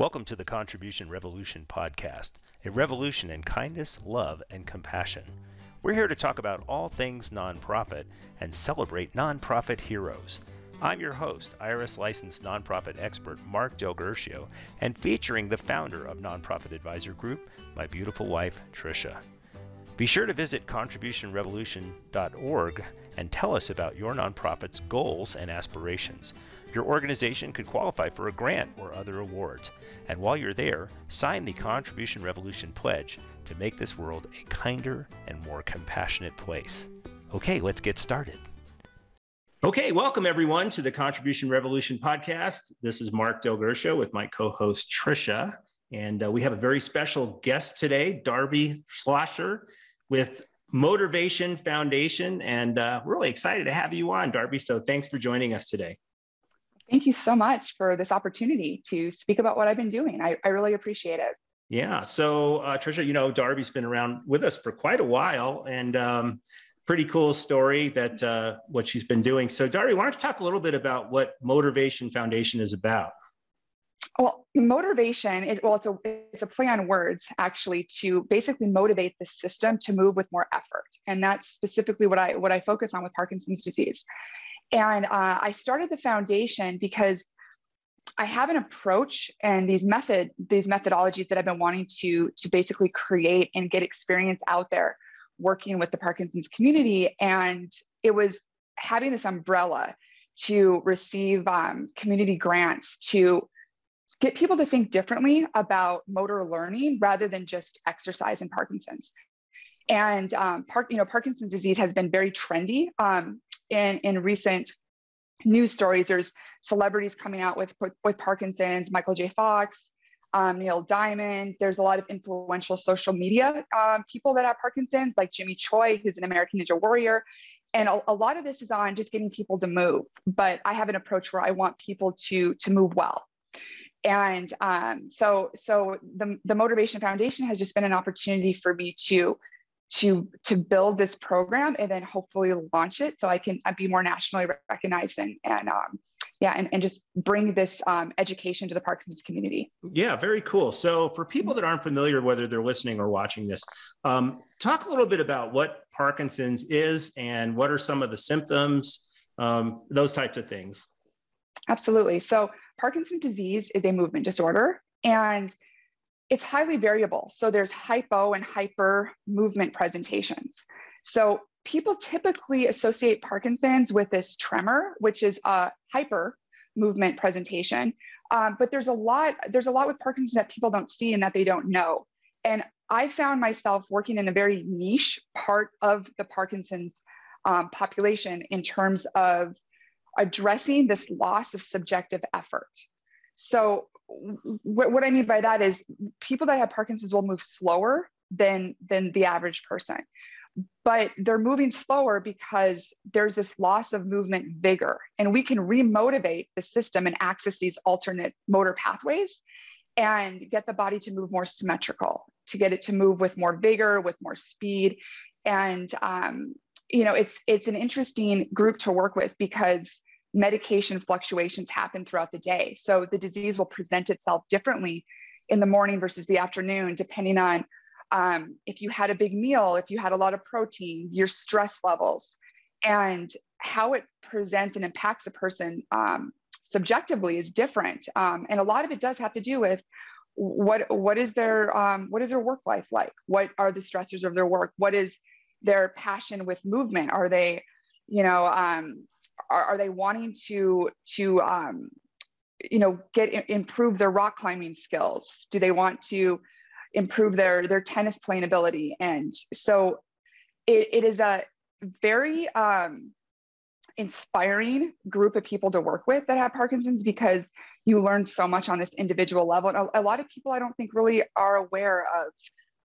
Welcome to the Contribution Revolution podcast, a revolution in kindness, love, and compassion. We're here to talk about all things nonprofit and celebrate nonprofit heroes. I'm your host, IRS licensed nonprofit expert Mark Del and featuring the founder of Nonprofit Advisor Group, my beautiful wife, Tricia. Be sure to visit contributionrevolution.org and tell us about your nonprofit's goals and aspirations. Your organization could qualify for a grant or other awards. And while you're there, sign the Contribution Revolution Pledge to make this world a kinder and more compassionate place. Okay, let's get started. Okay, welcome everyone to the Contribution Revolution podcast. This is Mark Del with my co host Tricia. And uh, we have a very special guest today, Darbie Schlosser with Motorvation Foundation. And uh, we're really excited to have you on, Darbie. So thanks for joining us today. Thank you so much for this opportunity to speak about what I've been doing. I, I really appreciate it. Yeah. So, uh, Tricia, you know, Darbie's been around with us for quite a while and um, pretty cool story that uh, what she's been doing. So, Darbie, why don't you talk a little bit about what Motorvation Foundation is about? Well, motorvation is well, it's a it's a play on words actually to basically motivate the system to move with more effort, and that's specifically what I what I focus on with Parkinson's disease. And uh, I started the foundation because I have an approach and these method these methodologies that I've been wanting to to basically create and get experience out there working with the Parkinson's community, and it was having this umbrella to receive um, community grants to get people to think differently about motor learning rather than just exercise in Parkinson's. And um, Park, you know, Parkinson's disease has been very trendy um, in in recent news stories. There's celebrities coming out with with Parkinson's, Michael J. Fox, um, Neil Diamond. There's a lot of influential social media um, people that have Parkinson's, like Jimmy Choi, who's an American Ninja Warrior. And a, a, lot of this is on just getting people to move. But I have an approach where I want people to to move well and um, so so the, the motorvation foundation has just been an opportunity for me to to to build this program and then hopefully launch it so i can be more nationally recognized and and um, yeah and, and just bring this um, education to the parkinson's community. Yeah very cool. So for people that aren't familiar whether they're listening or watching this um, talk a little bit about what parkinson's is and what are some of the symptoms um, those types of things. Absolutely. So Parkinson's disease is a movement disorder and it's highly variable. So there's hypo and hyper movement presentations. So people typically associate Parkinson's with this tremor, which is a hyper movement presentation. Um, but there's a lot, there's a lot with Parkinson's that people don't see and that they don't know. And I found myself working in a very niche part of the Parkinson's um, population in terms of addressing this loss of subjective effort. So, what, what I mean by that is people that have Parkinson's will move slower than, than the average person, but they're moving slower because there's this loss of movement vigor. And we can remotivate the system and access these alternate motor pathways and get the body to move more symmetrical, to get it to move with more vigor, with more speed. And um, you know it's it's an interesting group to work with because medication fluctuations happen throughout the day. So the disease will present itself differently in the morning versus the afternoon depending on um, if you had a big meal if you had a lot of protein your stress levels and how it presents and impacts a person um, subjectively is different. Um, and a lot of it does have to do with what what is their um, what is their work life like? What are the stressors of their work? What is their passion with movement? Are they, you know, um, are, are they wanting to to um, you know get improve their rock climbing skills? Do they want to improve their their tennis playing ability? And so it, it is a very um, inspiring group of people to work with that have Parkinson's because you learn so much on this individual level. And a, a lot of people I don't think really are aware of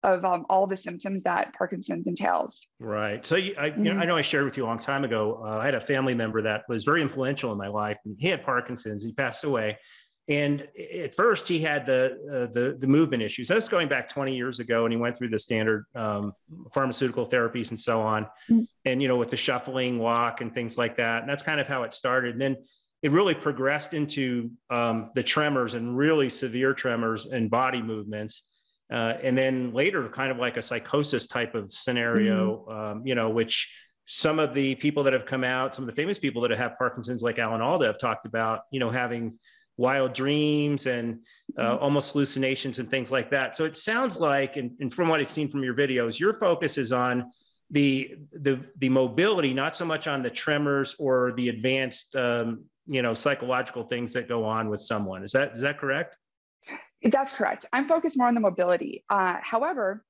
of um, all the symptoms that Parkinson's entails. Right. So you, I, mm-hmm. you know, I know I shared with you a long time ago. Uh, I had a family member that was very influential in my life. And he had Parkinson's. He passed away, and at first he had the uh, the the movement issues. That's going back 20 years ago, and he went through the standard um, pharmaceutical therapies and so on. Mm-hmm. And you know, with the shuffling walk and things like that. And that's kind of how it started. And then it really progressed into um, the tremors and really severe tremors and body movements. Uh, and then later, kind of like a psychosis type of scenario, mm-hmm. um, you know, which some of the people that have come out, some of the famous people that have Parkinson's, like Alan Alda, have talked about, you know, having wild dreams and uh, mm-hmm. almost hallucinations and things like that. So it sounds like, and, and, from what I've seen from your videos, your focus is on the the the mobility, not so much on the tremors or the advanced, um, you know, psychological things that go on with someone. Is that is that correct? That's correct. I'm focused more on the mobility. Uh, however,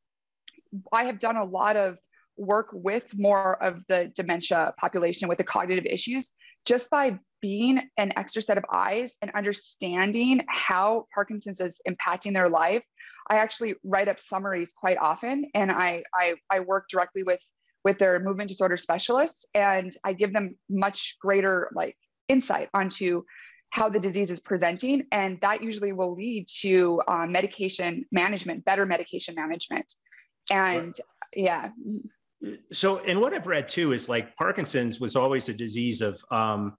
I have done a lot of work with more of the dementia population with the cognitive issues just by being an extra set of eyes and understanding how Parkinson's is impacting their life, I actually write up summaries quite often, and I I, I work directly with with their movement disorder specialists, and I give them much greater like insight onto how the disease is presenting, and that usually will lead to um, medication management, better medication management, and yeah. So, and what I've read too is like Parkinson's was always a disease of um,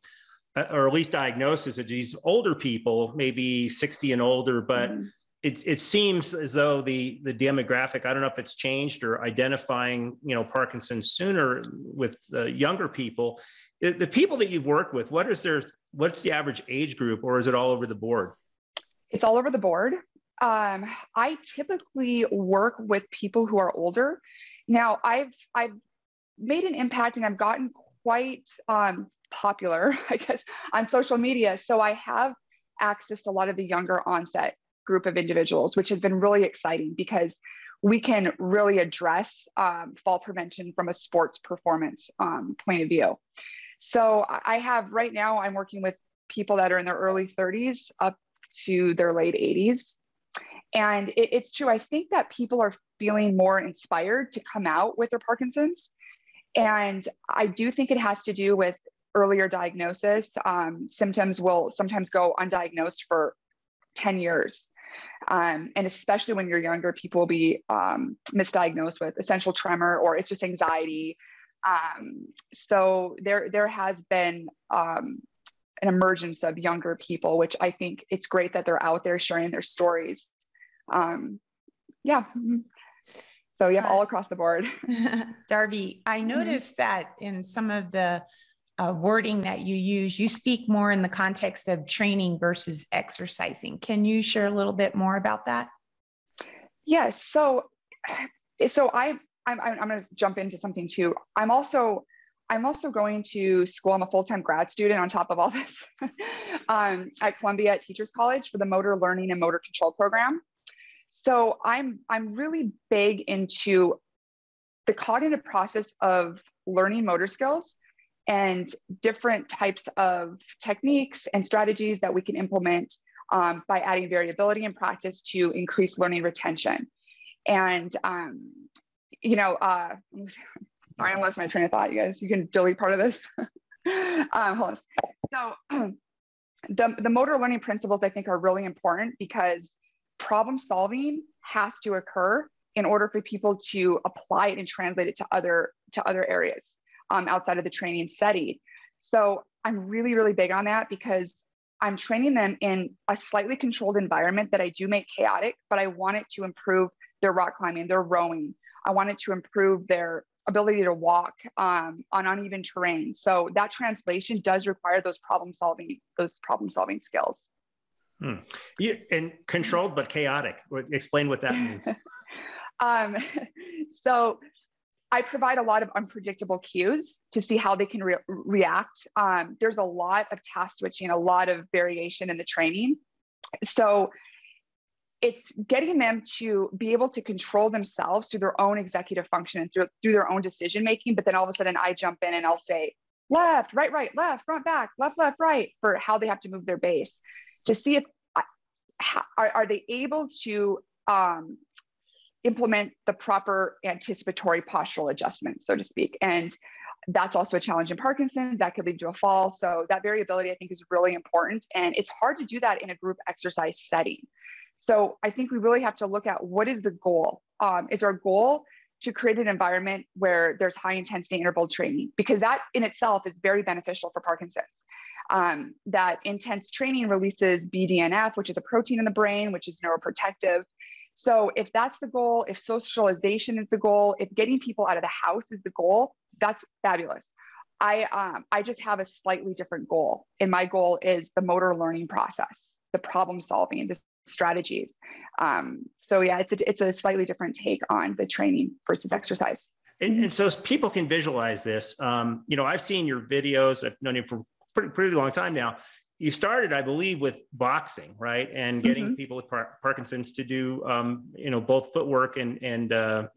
uh, or at least diagnosed as a disease older people maybe 60 and older but mm-hmm. it, it seems as though the the demographic i don't know if it's changed or identifying you know parkinson's sooner with uh, younger people the, the people that you've worked with what is their what's the average age group or is it all over the board it's all over the board um, i typically work with people who are older now i've i've made an impact and i've gotten quite um, popular, I guess, on social media. So I have accessed a lot of the younger onset group of individuals, which has been really exciting because we can really address um, fall prevention from a sports performance um, point of view. So I have right now, I'm working with people that are in their early 30s up to their late 80s. And it, it's true, I think that people are feeling more inspired to come out with their Parkinson's. And I do think it has to do with earlier diagnosis. Um, symptoms will sometimes go undiagnosed for 10 years. Um, and especially when you're younger, people will be um, misdiagnosed with essential tremor or it's just anxiety. Um, so there, there has been um, an emergence of younger people, which I think it's great that they're out there sharing their stories. Um, yeah. So, yeah, all across the board. Darbie, I mm-hmm. noticed that in some of the uh, wording that you use, you speak more in the context of training versus exercising. Can you share a little bit more about that? Yes. So, so I, I'm, I'm going to jump into something too. I'm also, I'm also going to school. I'm a full-time grad student on top of all this um, at Columbia at Teachers College for the Motor Learning and Motor Control program. So I'm, I'm really big into the cognitive process of learning motor skills and different types of techniques and strategies that we can implement um, by adding variability in practice to increase learning retention. And, um, you know, uh, sorry, I lost my train of thought, you guys. You can delete part of this. um, hold on. So, the, the motor learning principles I think are really important because problem solving has to occur in order for people to apply it and translate it to other to other areas um, outside of the training setting. So I'm really, really big on that because I'm training them in a slightly controlled environment that I do make chaotic, but I want it to improve their rock climbing, their rowing. I wanted to improve their ability to walk um, on uneven terrain. So that translation does require those problem solving, those problem solving skills. Hmm. You, and controlled but chaotic. Explain what that means. um, so I provide a lot of unpredictable cues to see how they can re- react. Um, there's a lot of task switching, a lot of variation in the training. So it's getting them to be able to control themselves through their own executive function and through, through their own decision making. But then all of a sudden, I jump in and I'll say left, right, right, left, front, back, left, left, right for how they have to move their base to see if are, are they able to um, implement the proper anticipatory postural adjustment, so to speak. And that's also a challenge in Parkinson's that could lead to a fall. So that variability, I think, is really important. And it's hard to do that in a group exercise setting. So I think we really have to look at what is the goal? Um, is our goal to create an environment where there's high intensity interval training? Because that in itself is very beneficial for Parkinson's. Um, that intense training releases BDNF, which is a protein in the brain, which is neuroprotective. So if that's the goal, if socialization is the goal, if getting people out of the house is the goal, that's fabulous. I um, I just have a slightly different goal, and my goal is the motor learning process, the problem solving, the strategies. Um, so yeah, it's a, it's a slightly different take on the training versus exercise. And, and so people can visualize this. Um, you know, I've seen your videos. I've known you for pretty, pretty long time now. You started, I believe, with boxing, right, and getting mm-hmm. people with par- Parkinson's to do, um, you know, both footwork and and uh,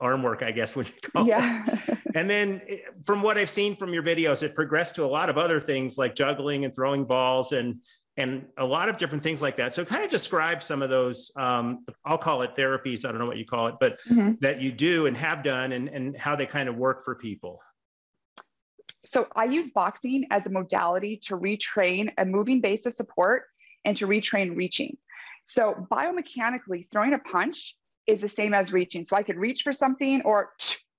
arm work, I guess, when you call yeah. it. and then, eh, from what I've seen from your videos, it progressed to a lot of other things like juggling and throwing balls and and a lot of different things like that. So, kind of describe some of those. Um, I'll call it therapies. I don't know what you call it, but mm-hmm. that you do and have done, and and how they kind of work for people. So, I use boxing as a modality to retrain a moving base of support and to retrain reaching. So, biomechanically, throwing a punch is the same as reaching. So, I could reach for something, or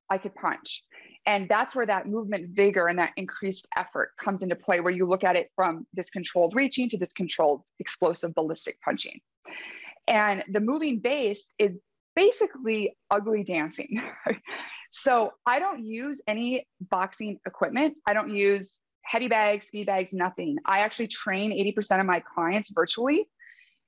I could punch. And that's where that movement vigor and that increased effort comes into play, where you look at it from this controlled reaching to this controlled explosive ballistic punching. And the moving base is basically ugly dancing. so I don't use any boxing equipment. I don't use heavy bags, speed bags, nothing. I actually train 80% of my clients virtually.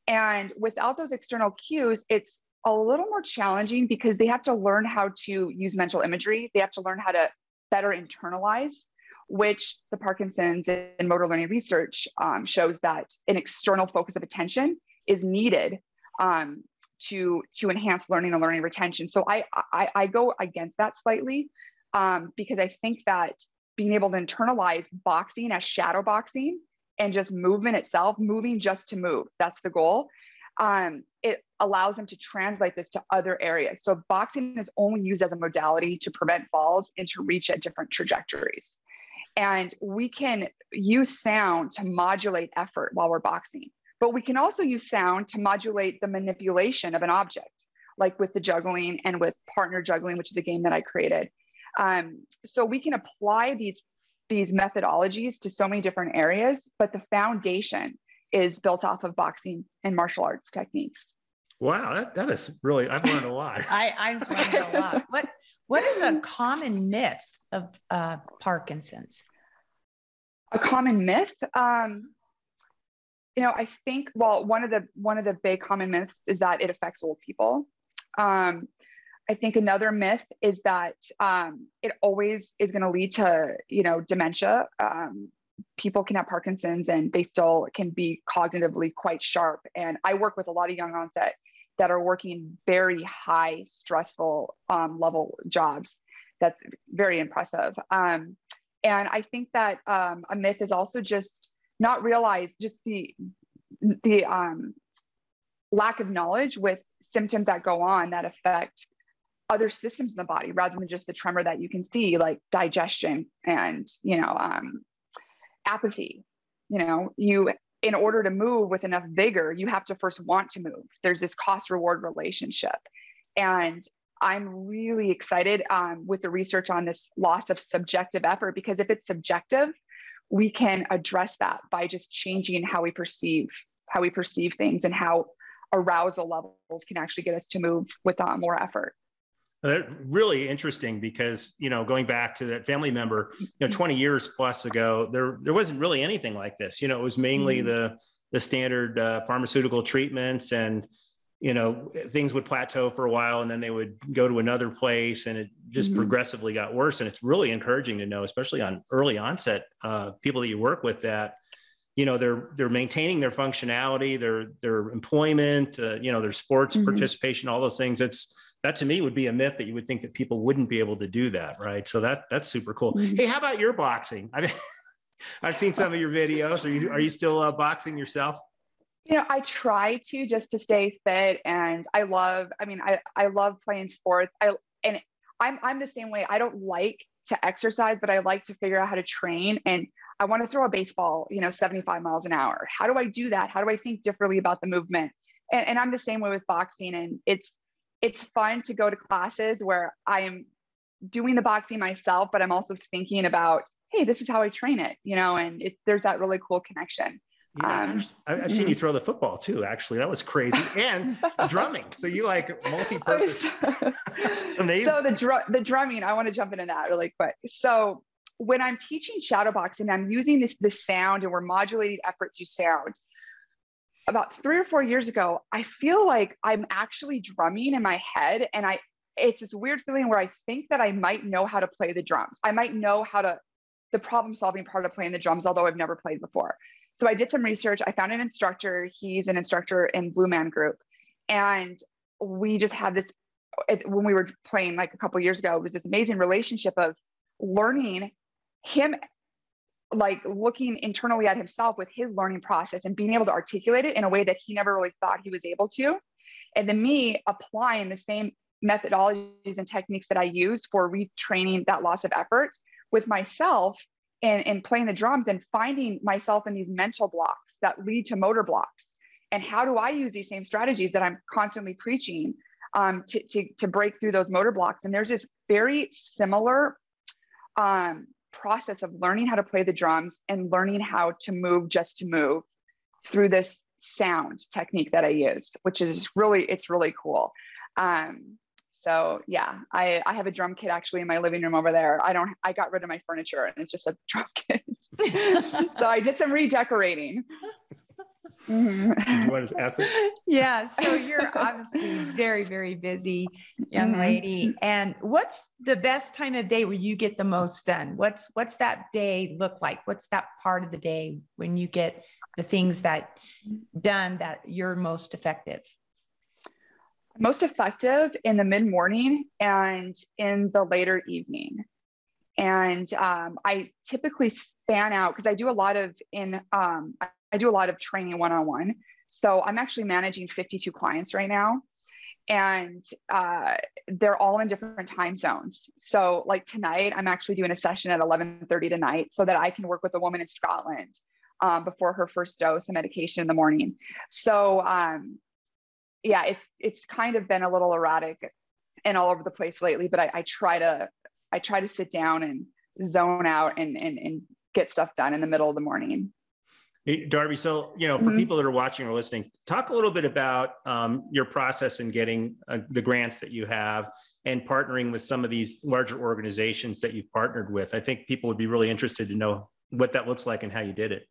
And without those external cues, it's a little more challenging because they have to learn how to use mental imagery. They have to learn how to better internalize, which the Parkinson's and motor learning research um, shows that an external focus of attention is needed um, to to enhance learning and learning retention. So I I, I go against that slightly um, because I think that being able to internalize boxing as shadow boxing and just movement itself, moving just to move, that's the goal um, it allows them to translate this to other areas. So boxing is only used as a modality to prevent falls and to reach at different trajectories. And we can use sound to modulate effort while we're boxing, but we can also use sound to modulate the manipulation of an object, like with the juggling and with partner juggling, which is a game that I created. Um, so we can apply these these methodologies to so many different areas, but the foundation is built off of boxing and martial arts techniques. Wow, that, that is really, I've learned a lot. I, I've learned a lot. What, what is a common myth of uh, Parkinson's? A common myth? Um, you know, I think, well, one of the, one of the big common myths is that it affects old people. Um, I think another myth is that um, it always is going to lead to, you know, dementia. Um, people can have Parkinson's and they still can be cognitively quite sharp. And I work with a lot of young onset that are working very high stressful um, level jobs. That's very impressive. Um, and I think that um, a myth is also just not realize just the the um, lack of knowledge with symptoms that go on that affect other systems in the body rather than just the tremor that you can see like digestion and you know um, apathy. You know, you in order to move with enough vigor, you have to first want to move. There's this cost reward relationship. And I'm really excited um, with the research on this loss of subjective effort because if it's subjective, we can address that by just changing how we perceive how we perceive things and how arousal levels can actually get us to move with uh, more effort really interesting because you know going back to that family member you know 20 years plus ago there there wasn't really anything like this you know it was mainly mm-hmm. the the standard uh, pharmaceutical treatments and you know things would plateau for a while and then they would go to another place and it just mm-hmm. progressively got worse and it's really encouraging to know especially on early onset uh, people that you work with that you know they're they're maintaining their functionality their their employment uh, you know their sports mm-hmm. participation all those things it's that to me would be a myth that you would think that people wouldn't be able to do that, right? So that that's super cool. Mm-hmm. Hey, how about your boxing? I mean, I've seen some of your videos. Are you are you still uh, boxing yourself? You know, I try to just to stay fit, and I love. I mean, I I love playing sports. I and I'm I'm the same way. I don't like to exercise, but I like to figure out how to train. And I want to throw a baseball, you know, 75 miles an hour. How do I do that? How do I think differently about the movement? And, and I'm the same way with boxing. And it's it's fun to go to classes where I am doing the boxing myself, but I'm also thinking about, hey, this is how I train it, you know, and it, there's that really cool connection. Yeah, um, I've, seen you mm-hmm. throw the football too. Actually, that was crazy, and drumming. So you like multi-purpose. Amazing. So the drum, the drumming. I want to jump into that really quick. So when I'm teaching shadowboxing, I'm using this this sound, and we're modulating effort through sound. About three or four years ago, I feel like I'm actually drumming in my head, and I it's this weird feeling where I think that I might know how to play the drums. I might know how to the problem solving part of playing the drums, although I've never played before. So I did some research. I found an instructor. He's an instructor in Blue Man Group. And we just had this, when we were playing like a couple years ago, it was this amazing relationship of learning him like looking internally at himself with his learning process and being able to articulate it in a way that he never really thought he was able to. And then me applying the same methodologies and techniques that I use for retraining that loss of effort with myself and, and playing the drums and finding myself in these mental blocks that lead to motor blocks. And how do I use these same strategies that I'm constantly preaching um, to, to, to break through those motor blocks? And there's this very similar um, process of learning how to play the drums and learning how to move just to move through this sound technique that I use, which is really, it's really cool. Um, so yeah, I, I have a drum kit actually in my living room over there. I don't, I got rid of my furniture and it's just a drum kit. so I did some redecorating. Mm-hmm. You want to ask it? Yeah. So you're obviously very, very busy young mm-hmm. lady. And what's the best time of day where you get the most done? What's what's that day look like? What's that part of the day when you get the things that done that you're most effective? most effective in the mid morning and in the later evening. And um, I typically span out because I do a lot of in um, I do a lot of training one on one. So I'm actually managing 52 clients right now, and uh, they're all in different time zones. So like tonight, I'm actually doing a session at 11:30 tonight so that I can work with a woman in Scotland um, before her first dose of medication in the morning. So um, yeah, it's it's kind of been a little erratic and all over the place lately, but I, I try to I try to sit down and zone out and, and and get stuff done in the middle of the morning. Darbie, so you know, for mm-hmm. people that are watching or listening, talk a little bit about um, your process in getting uh, the grants that you have and partnering with some of these larger organizations that you've partnered with. I think people would be really interested to know what that looks like and how you did it.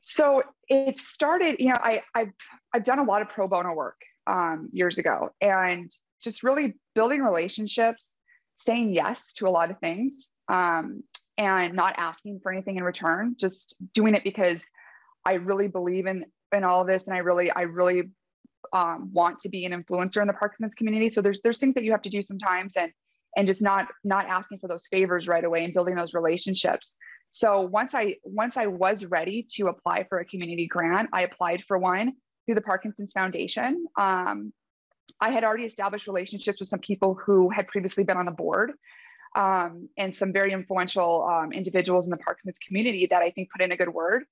So it started, you know, I, I've, I've done a lot of pro bono work um, years ago and just really building relationships, saying yes to a lot of things um, and not asking for anything in return, just doing it because I really believe in, in all of this. And I really, I really um, want to be an influencer in the Parkinson's community. So there's, there's things that you have to do sometimes and, and just not, not asking for those favors right away and building those relationships. So once I once I was ready to apply for a community grant, I applied for one through the Parkinson's Foundation. Um, I had already established relationships with some people who had previously been on the board um, and some very influential um, individuals in the Parkinson's community that I think put in a good word.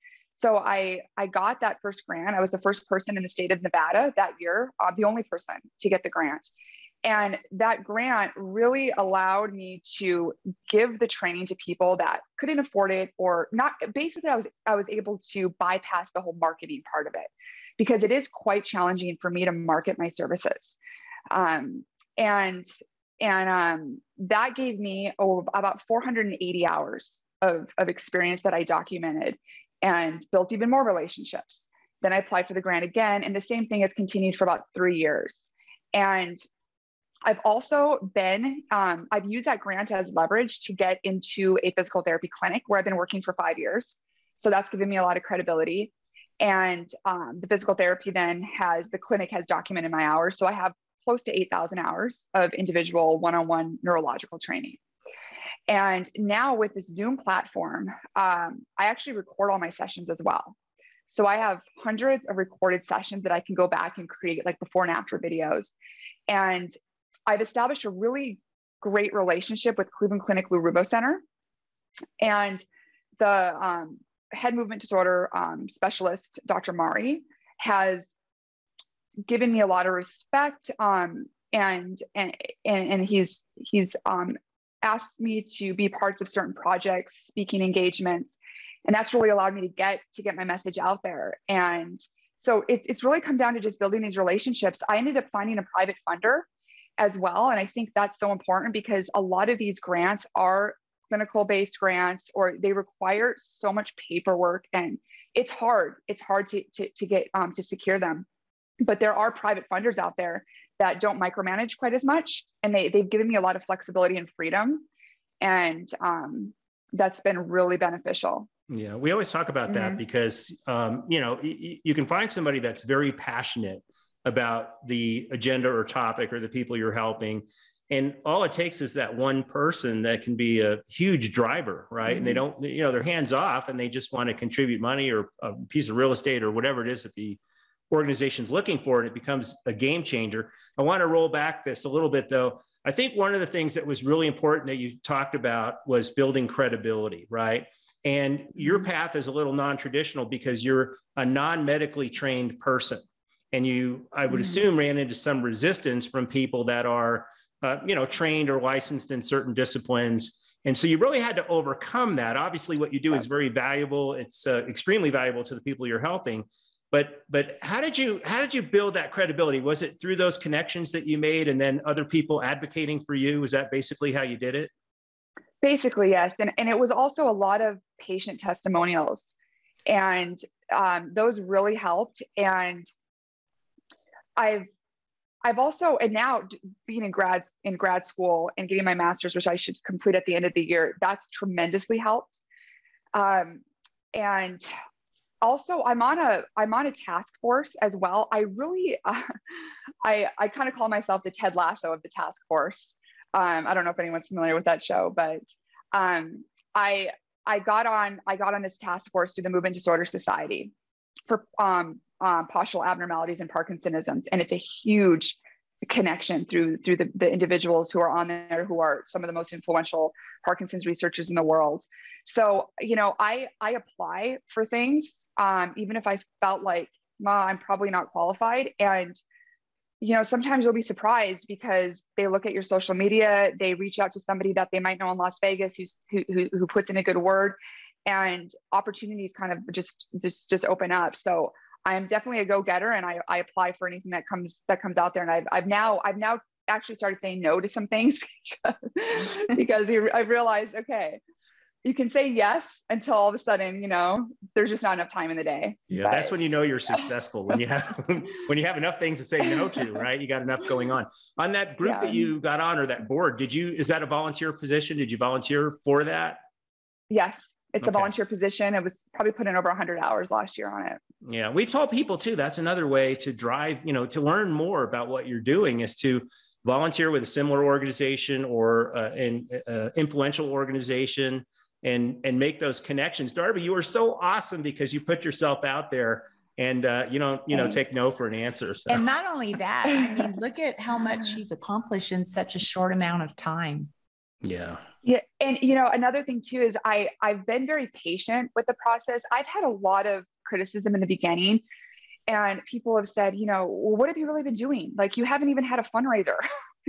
So I I got that first grant. I was the first person in the state of Nevada that year, uh, the only person to get the grant. And that grant really allowed me to give the training to people that couldn't afford it or not. Basically, I was I was able to bypass the whole marketing part of it because it is quite challenging for me to market my services. Um, and and um, that gave me oh, about 480 hours of, of experience that I documented and built even more relationships. Then I applied for the grant again, and the same thing has continued for about three years. And I've also been, um, I've used that grant as leverage to get into a physical therapy clinic where I've been working for five years. So that's given me a lot of credibility. And um, the physical therapy then has, the clinic has documented my hours. So I have close to 8,000 hours of individual one on one neurological training. And now with this Zoom platform, um, I actually record all my sessions as well. So I have hundreds of recorded sessions that I can go back and create like before and after videos. And I've established a really great relationship with Cleveland Clinic Lou Ruvo Center. And the um, head movement disorder um, specialist, Dr. Mari, has given me a lot of respect. Um, and, and, and, he's, he's um, asked me to be parts of certain projects, speaking engagements, and that's really allowed me to get to get my message out there. And so it, it's really come down to just building these relationships. I ended up finding a private funder as well, and I think that's so important because a lot of these grants are clinical based grants or they require so much paperwork and it's hard it's hard to, to, to get um, to secure them but there are private funders out there that don't micromanage quite as much and they, they've given me a lot of flexibility and freedom and um, that's been really beneficial yeah we always talk about that mm-hmm. because um, you know y- you can find somebody that's very passionate about the agenda or topic or the people you're helping and all it takes is that one person that can be a huge driver right mm-hmm. and they mm-hmm. don't you know they're hands off and they just want to contribute money or a piece of real estate or whatever it is that the organization's looking for and it becomes a game changer i want to roll back this a little bit though i think one of the things that was really important that you talked about was building credibility right and your mm-hmm. path is a little non-traditional because you're a non-medically trained person and you i would mm-hmm. assume ran into some resistance from people that are uh, you know, trained or licensed in certain disciplines. And so you really had to overcome that. Obviously, what you do is very valuable. It's uh, extremely valuable to the people you're helping. But but how did you how did you build that credibility? Was it through those connections that you made, and then other people advocating for you? was that basically how you did it? Basically, yes. And and it was also a lot of patient testimonials, and um, those really helped. And I've I've also, and now being in grad in grad school and getting my master's, which I should complete at the end of the year, that's tremendously helped. Um, and also, I'm on a I'm on a task force as well. I really, uh, I I kind of call myself the Ted Lasso of the task force. Um, I don't know if anyone's familiar with that show, but um, I I got on I got on this task force through the Movement Disorder Society for um, um, postural abnormalities and Parkinsonisms, and it's a huge connection through through the, the individuals who are on there who are some of the most influential Parkinson's researchers in the world. So you know, I I apply for things um, even if I felt like, Ma, I'm probably not qualified, and you know sometimes you'll be surprised because they look at your social media they reach out to somebody that they might know in las vegas who's, who, who, who puts in a good word and opportunities kind of just just just open up so i'm definitely a go-getter and i, I apply for anything that comes that comes out there. And i've, I've now i've now actually started saying no to some things because, because i've realized okay you can say yes until all of a sudden you know there's just not enough time in the day. Yeah but, that's when you know you're successful when you have when you have enough things to say no to right? You got enough going on. On that group yeah. that you got on or that board did you is that a volunteer position? Did you volunteer for that? Yes it's okay. a volunteer position. It was probably put in over 100 hours last year on it. Yeah, we've told people too. That's another way to drive, you know, to learn more about what you're doing is to volunteer with a similar organization or uh, an uh, influential organization and and make those connections. Darbie, you are so awesome because you put yourself out there and uh, you don't you know take no for an answer. So. And not only that, I mean, look at how much she's accomplished in such a short amount of time. Yeah. Yeah, and you know another thing too is I I've been very patient with the process. I've had a lot of criticism in the beginning, and people have said, you know, well, what have you really been doing? Like you haven't even had a fundraiser,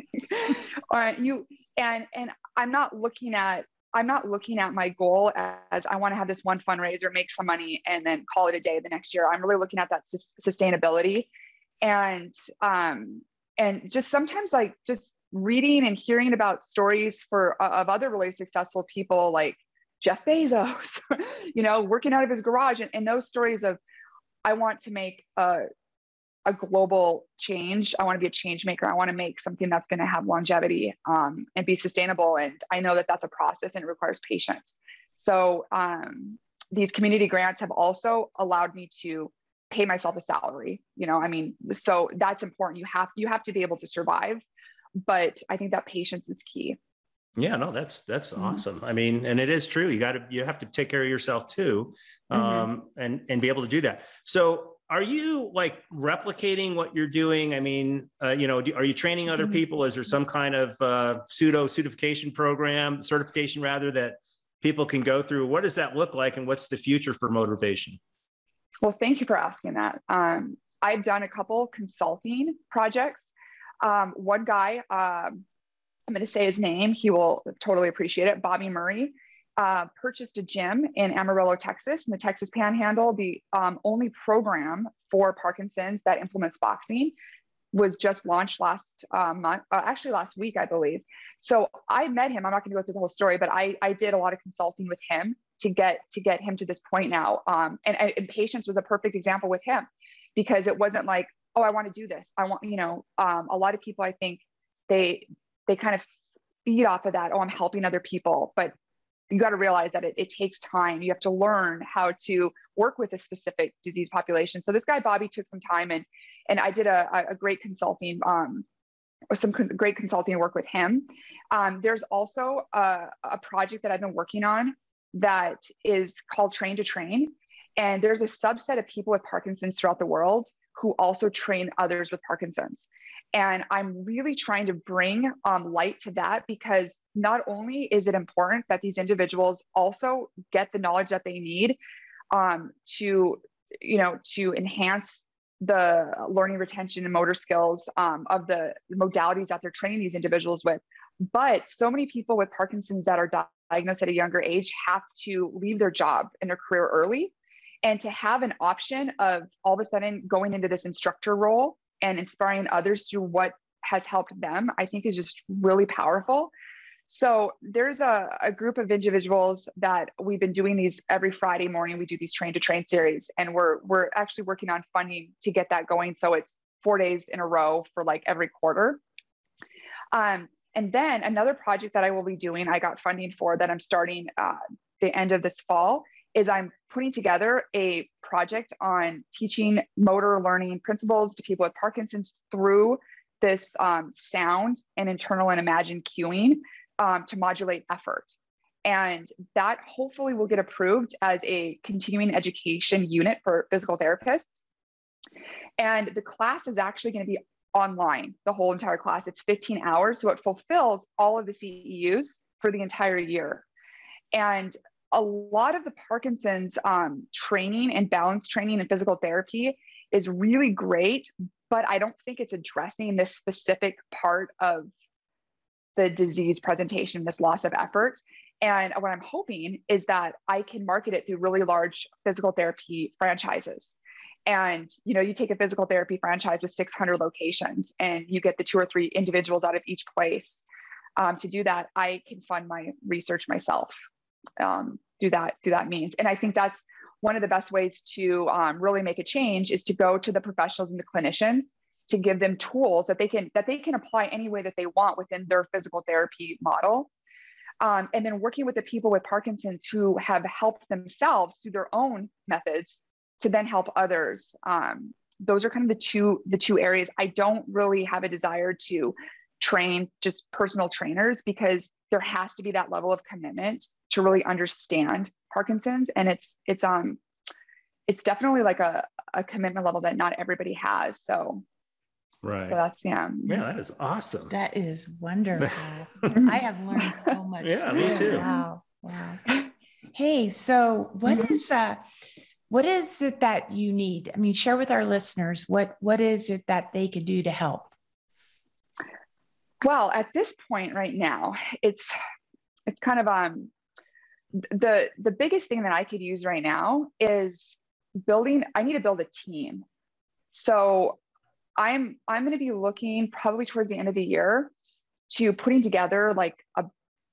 or you and and I'm not looking at I'm not looking at my goal as I want to have this one fundraiser, make some money, and then call it a day the next year. I'm really looking at that sustainability, and um, and just sometimes like just reading and hearing about stories for uh, of other really successful people like Jeff Bezos, you know, working out of his garage, and, and those stories of I want to make a a global change. I want to be a change maker. I want to make something that's going to have longevity um, and be sustainable. And I know that that's a process and it requires patience. So um, these community grants have also allowed me to pay myself a salary. You know, I mean, so that's important. You have you have to be able to survive but I think that patience is key. Yeah, no, that's that's mm-hmm. awesome. I mean, and it is true. You got to you have to take care of yourself too, mm-hmm. um, and and be able to do that. So, are you like replicating what you're doing? I mean, uh, you know, do, are you training other mm-hmm. people? Is there some kind of uh, pseudo certification program, certification rather, that people can go through? What does that look like, and what's the future for motorvation? Well, thank you for asking that. Um, I've done a couple consulting projects um, one guy, um, I'm going to say his name. He will totally appreciate it. Bobby Murray uh, purchased a gym in Amarillo, Texas, in the Texas Panhandle. The um, only program for Parkinson's that implements boxing was just launched last uh, month, uh, actually last week, I believe. So I met him. I'm not going to go through the whole story, but I, I did a lot of consulting with him to get to get him to this point now. Um, and, and patience was a perfect example with him because it wasn't like, oh, I want to do this. I want, you know, um, a lot of people, I think they they kind of feed off of that. Oh, I'm helping other people, but you got to realize that it, it, takes time. You have to learn how to work with a specific disease population. So this guy Bobby took some time, and and I did a, a great consulting, um, some con- great consulting work with him. Um, there's also a, a project that I've been working on that is called Train to Train, and there's a subset of people with Parkinson's throughout the world who also train others with Parkinson's. And I'm really trying to bring um, light to that because not only is it important that these individuals also get the knowledge that they need um, to, you know, to enhance the learning retention and motor skills um, of the modalities that they're training these individuals with. But so many people with Parkinson's that are diagnosed at a younger age have to leave their job and their career early. And to have an option of all of a sudden going into this instructor role and inspiring others through what has helped them, I think is just really powerful. So there's a, a group of individuals that we've been doing these every Friday morning. We do these train to train series, and we're we're actually working on funding to get that going. So it's four days in a row for like every quarter. Um, and then another project that I will be doing, I got funding for that I'm starting uh, the end of this fall, is I'm putting together a project on teaching motor learning principles to people with Parkinson's through this um, sound and internal and imagined cueing um, to modulate effort. And that hopefully will get approved as a continuing education unit for physical therapists. And the class is actually going to be online, the whole entire class. It's 15 hours. So it fulfills all of the CEUs for the entire year. And a lot of the Parkinson's um, training and balance training and physical therapy is really great, but I don't think it's addressing this specific part of the disease presentation, this loss of effort. And what I'm hoping is that I can market it through really large physical therapy franchises. And you know, you take a physical therapy franchise with 600 locations, and you get the two or three individuals out of each place. Um, to do that, I can fund my research myself um, through that through that means. And I think that's one of the best ways to um, really make a change is to go to the professionals and the clinicians to give them tools that they can that they can apply any way that they want within their physical therapy model. Um, and then working with the people with Parkinson's who have helped themselves through their own methods to then help others. Um, those are kind of the two the two areas. I don't really have a desire to train just personal trainers because there has to be that level of commitment to really understand Parkinson's. And it's it's um it's definitely like a, a commitment level that not everybody has. So right. So that's yeah. Yeah, that is awesome. That is wonderful. I have learned so much. Yeah, too. me too. Wow. Wow. Hey, so what is mm-hmm. uh what is it that you need? I mean, share with our listeners what what is it that they could do to help? Well, at this point right now, it's it's kind of um the the biggest thing that I could use right now is building I need to build a team. So I'm I'm going to be looking probably towards the end of the year to putting together like a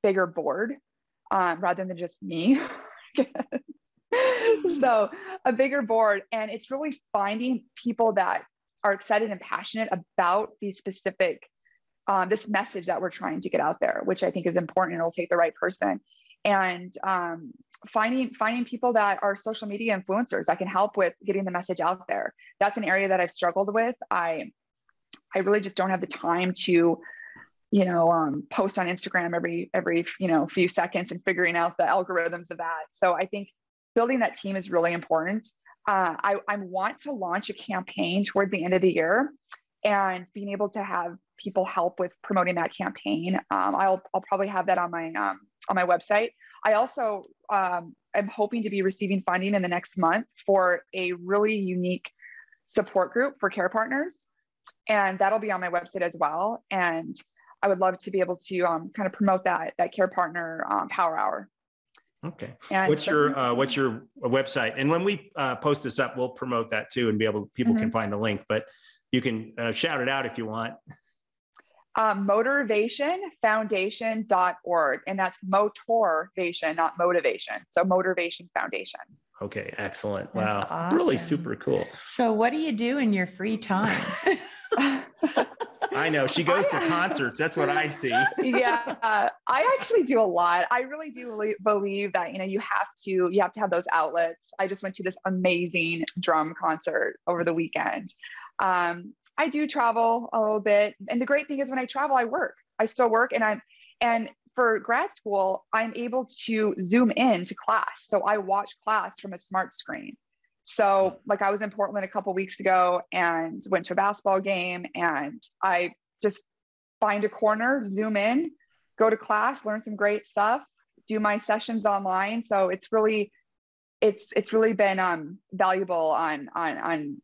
bigger board um, rather than just me. so a bigger board and it's really finding people that are excited and passionate about these specific um, this message that we're trying to get out there, which I think is important. It'll take the right person, and um, finding finding people that are social media influencers that can help with getting the message out there. That's an area that I've struggled with. I I really just don't have the time to you know um, post on instagram every every you know few seconds and figuring out the algorithms of that so i think building that team is really important uh, I, I want to launch a campaign towards the end of the year and being able to have people help with promoting that campaign. Um, I'll, I'll probably have that on my, um, on my website. I also um, am hoping to be receiving funding in the next month for a really unique support group for care partners. And that'll be on my website as well. And I would love to be able to um, kind of promote that that care partner um, power hour. Okay. And what's your uh, what's your website? And when we uh, post this up, we'll promote that too, and be able people mm-hmm. can find the link. But you can uh, shout it out if you want. Um, motorvationfoundation.org, and that's motorvation, not motivation. So motorvation foundation. Okay, excellent. Wow, awesome. really super cool. So, what do you do in your free time? I know she goes to concerts. That's what I see. yeah, uh, I actually do a lot. I really do believe that you know you have to you have to have those outlets. I just went to this amazing drum concert over the weekend. Um, I do travel a little bit, and the great thing is when I travel, I work. I still work, and I'm and for grad school, I'm able to zoom in to class. So I watch class from a smart screen. So, like, I was in Portland a couple weeks ago and went to a basketball game, and I just find a corner, zoom in, go to class, learn some great stuff, do my sessions online. So it's really, it's it's really been um, valuable on on on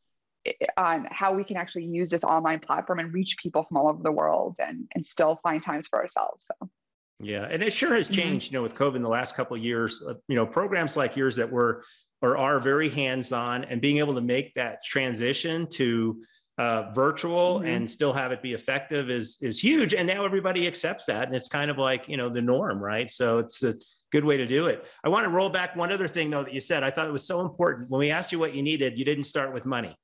on how we can actually use this online platform and reach people from all over the world and and still find times for ourselves. So. Yeah, and it sure has mm-hmm. changed, mm-hmm. you know, with COVID in the last couple of years. Uh, you know, programs like yours that were or are very hands-on and being able to make that transition to uh, virtual mm-hmm. and still have it be effective is is huge and now everybody accepts that and it's kind of like you know the norm right so it's a good way to do it i want to roll back one other thing though that you said i thought it was so important when we asked you what you needed you didn't start with money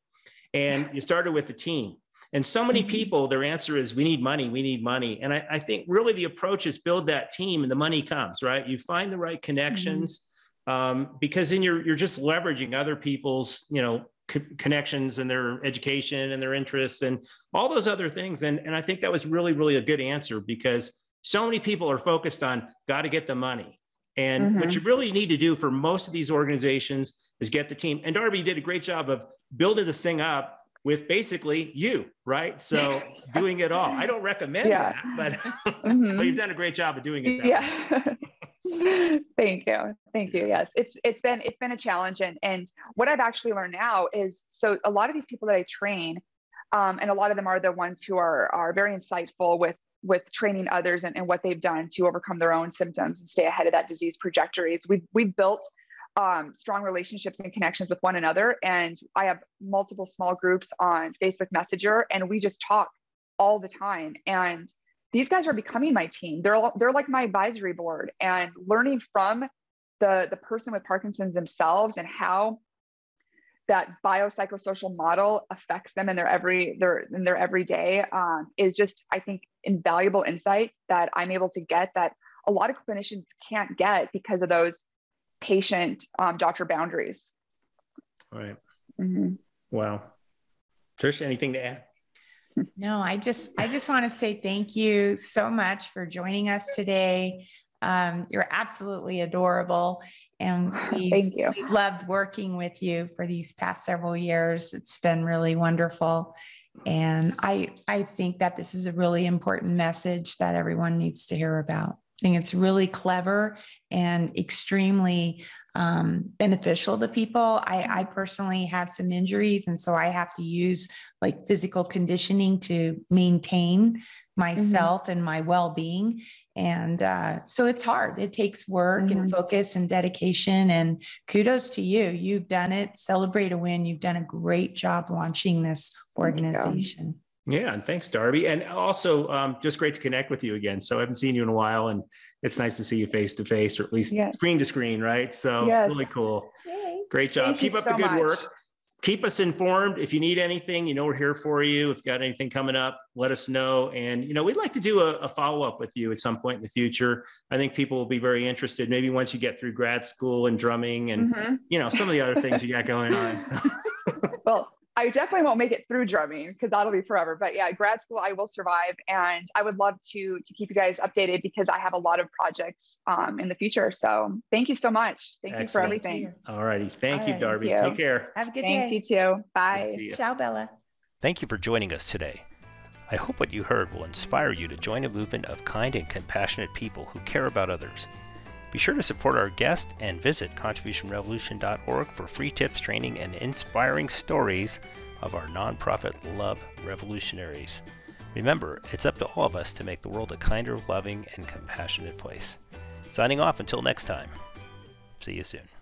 and you started with the team. And so many mm-hmm. people their answer is we need money we need money. And I, I, think really the approach is build that team and the money comes right? You find the right connections mm-hmm um, because then you're you're just leveraging other people's you know co- connections and their education and their interests and all those other things. And and I think that was really really a good answer because so many people are focused on got to get the money. And mm-hmm. what you really need to do for most of these organizations is get the team and Darbie did a great job of building this thing up with basically you, right? So doing it all. I don't recommend yeah. that, but, mm-hmm. but, you've done a great job of doing it. yeah. Thank you. Thank you. Yes. It's it's been it's been a challenge and and what I've actually learned now is so a lot of these people that I train um, and a lot of them are the ones who are are very insightful with with training others and, and what they've done to overcome their own symptoms and stay ahead of that disease trajectory. We've we've built um, strong relationships and connections with one another. And I have multiple small groups on Facebook Messenger, and we just talk all the time. And these guys are becoming my team. They're they're like my advisory board and learning from the the person with Parkinson's themselves and how that biopsychosocial model affects them in their every their in their everyday um, is just I think invaluable insight that I'm able to get that a lot of clinicians can't get because of those patient um, doctor boundaries. All right. Mm-hmm. Wow. Trish, anything to add? No, I just I just want to say thank you so much for joining us today. Um, you're absolutely adorable, and we thank you. We've loved working with you for these past several years. It's been really wonderful, and I I think that this is a really important message that everyone needs to hear about. I think it's really clever and extremely um, beneficial to people. I, I, personally have some injuries, and so I have to use like physical conditioning to maintain myself mm-hmm. and my well being. And uh, so it's hard. It takes work mm-hmm. and focus and dedication. And kudos to you. You've done it. Celebrate a win. You've done a great job launching this organization. Yeah, and thanks, Darbie. And also, um, just great to connect with you again. So I haven't seen you in a while, and it's nice to see you face to face, or at least yes. screen to screen, right? So yes. really cool. Yay. Great job. Thank Keep up so the good much. work. Keep us informed. If you need anything, you know we're here for you. If you got anything coming up, let us know. And you know we'd like to do a, a follow up with you at some point in the future. I think people will be very interested. Maybe once you get through grad school and drumming, and mm-hmm. you know some of the other things you got going on. So. well, I definitely won't make it through drumming because that'll be forever. But yeah, grad school I will survive, and I would love to to keep you guys updated because I have a lot of projects um, in the future. So thank you so much. Thank Excellent. you for everything. All righty, thank All you, right, Darbie. Thank you. Take care. Have a good Thanks, day. Thanks you too. Bye. Ciao, Bella. Thank you for joining us today. I hope what you heard will inspire you to join a movement of kind and compassionate people who care about others. Be sure to support our guest and visit contributionrevolution.org for free tips, training, and inspiring stories of our nonprofit Love Revolutionaries. Remember, it's up to all of us to make the world a kinder, loving, and compassionate place. Signing off until next time. See you soon.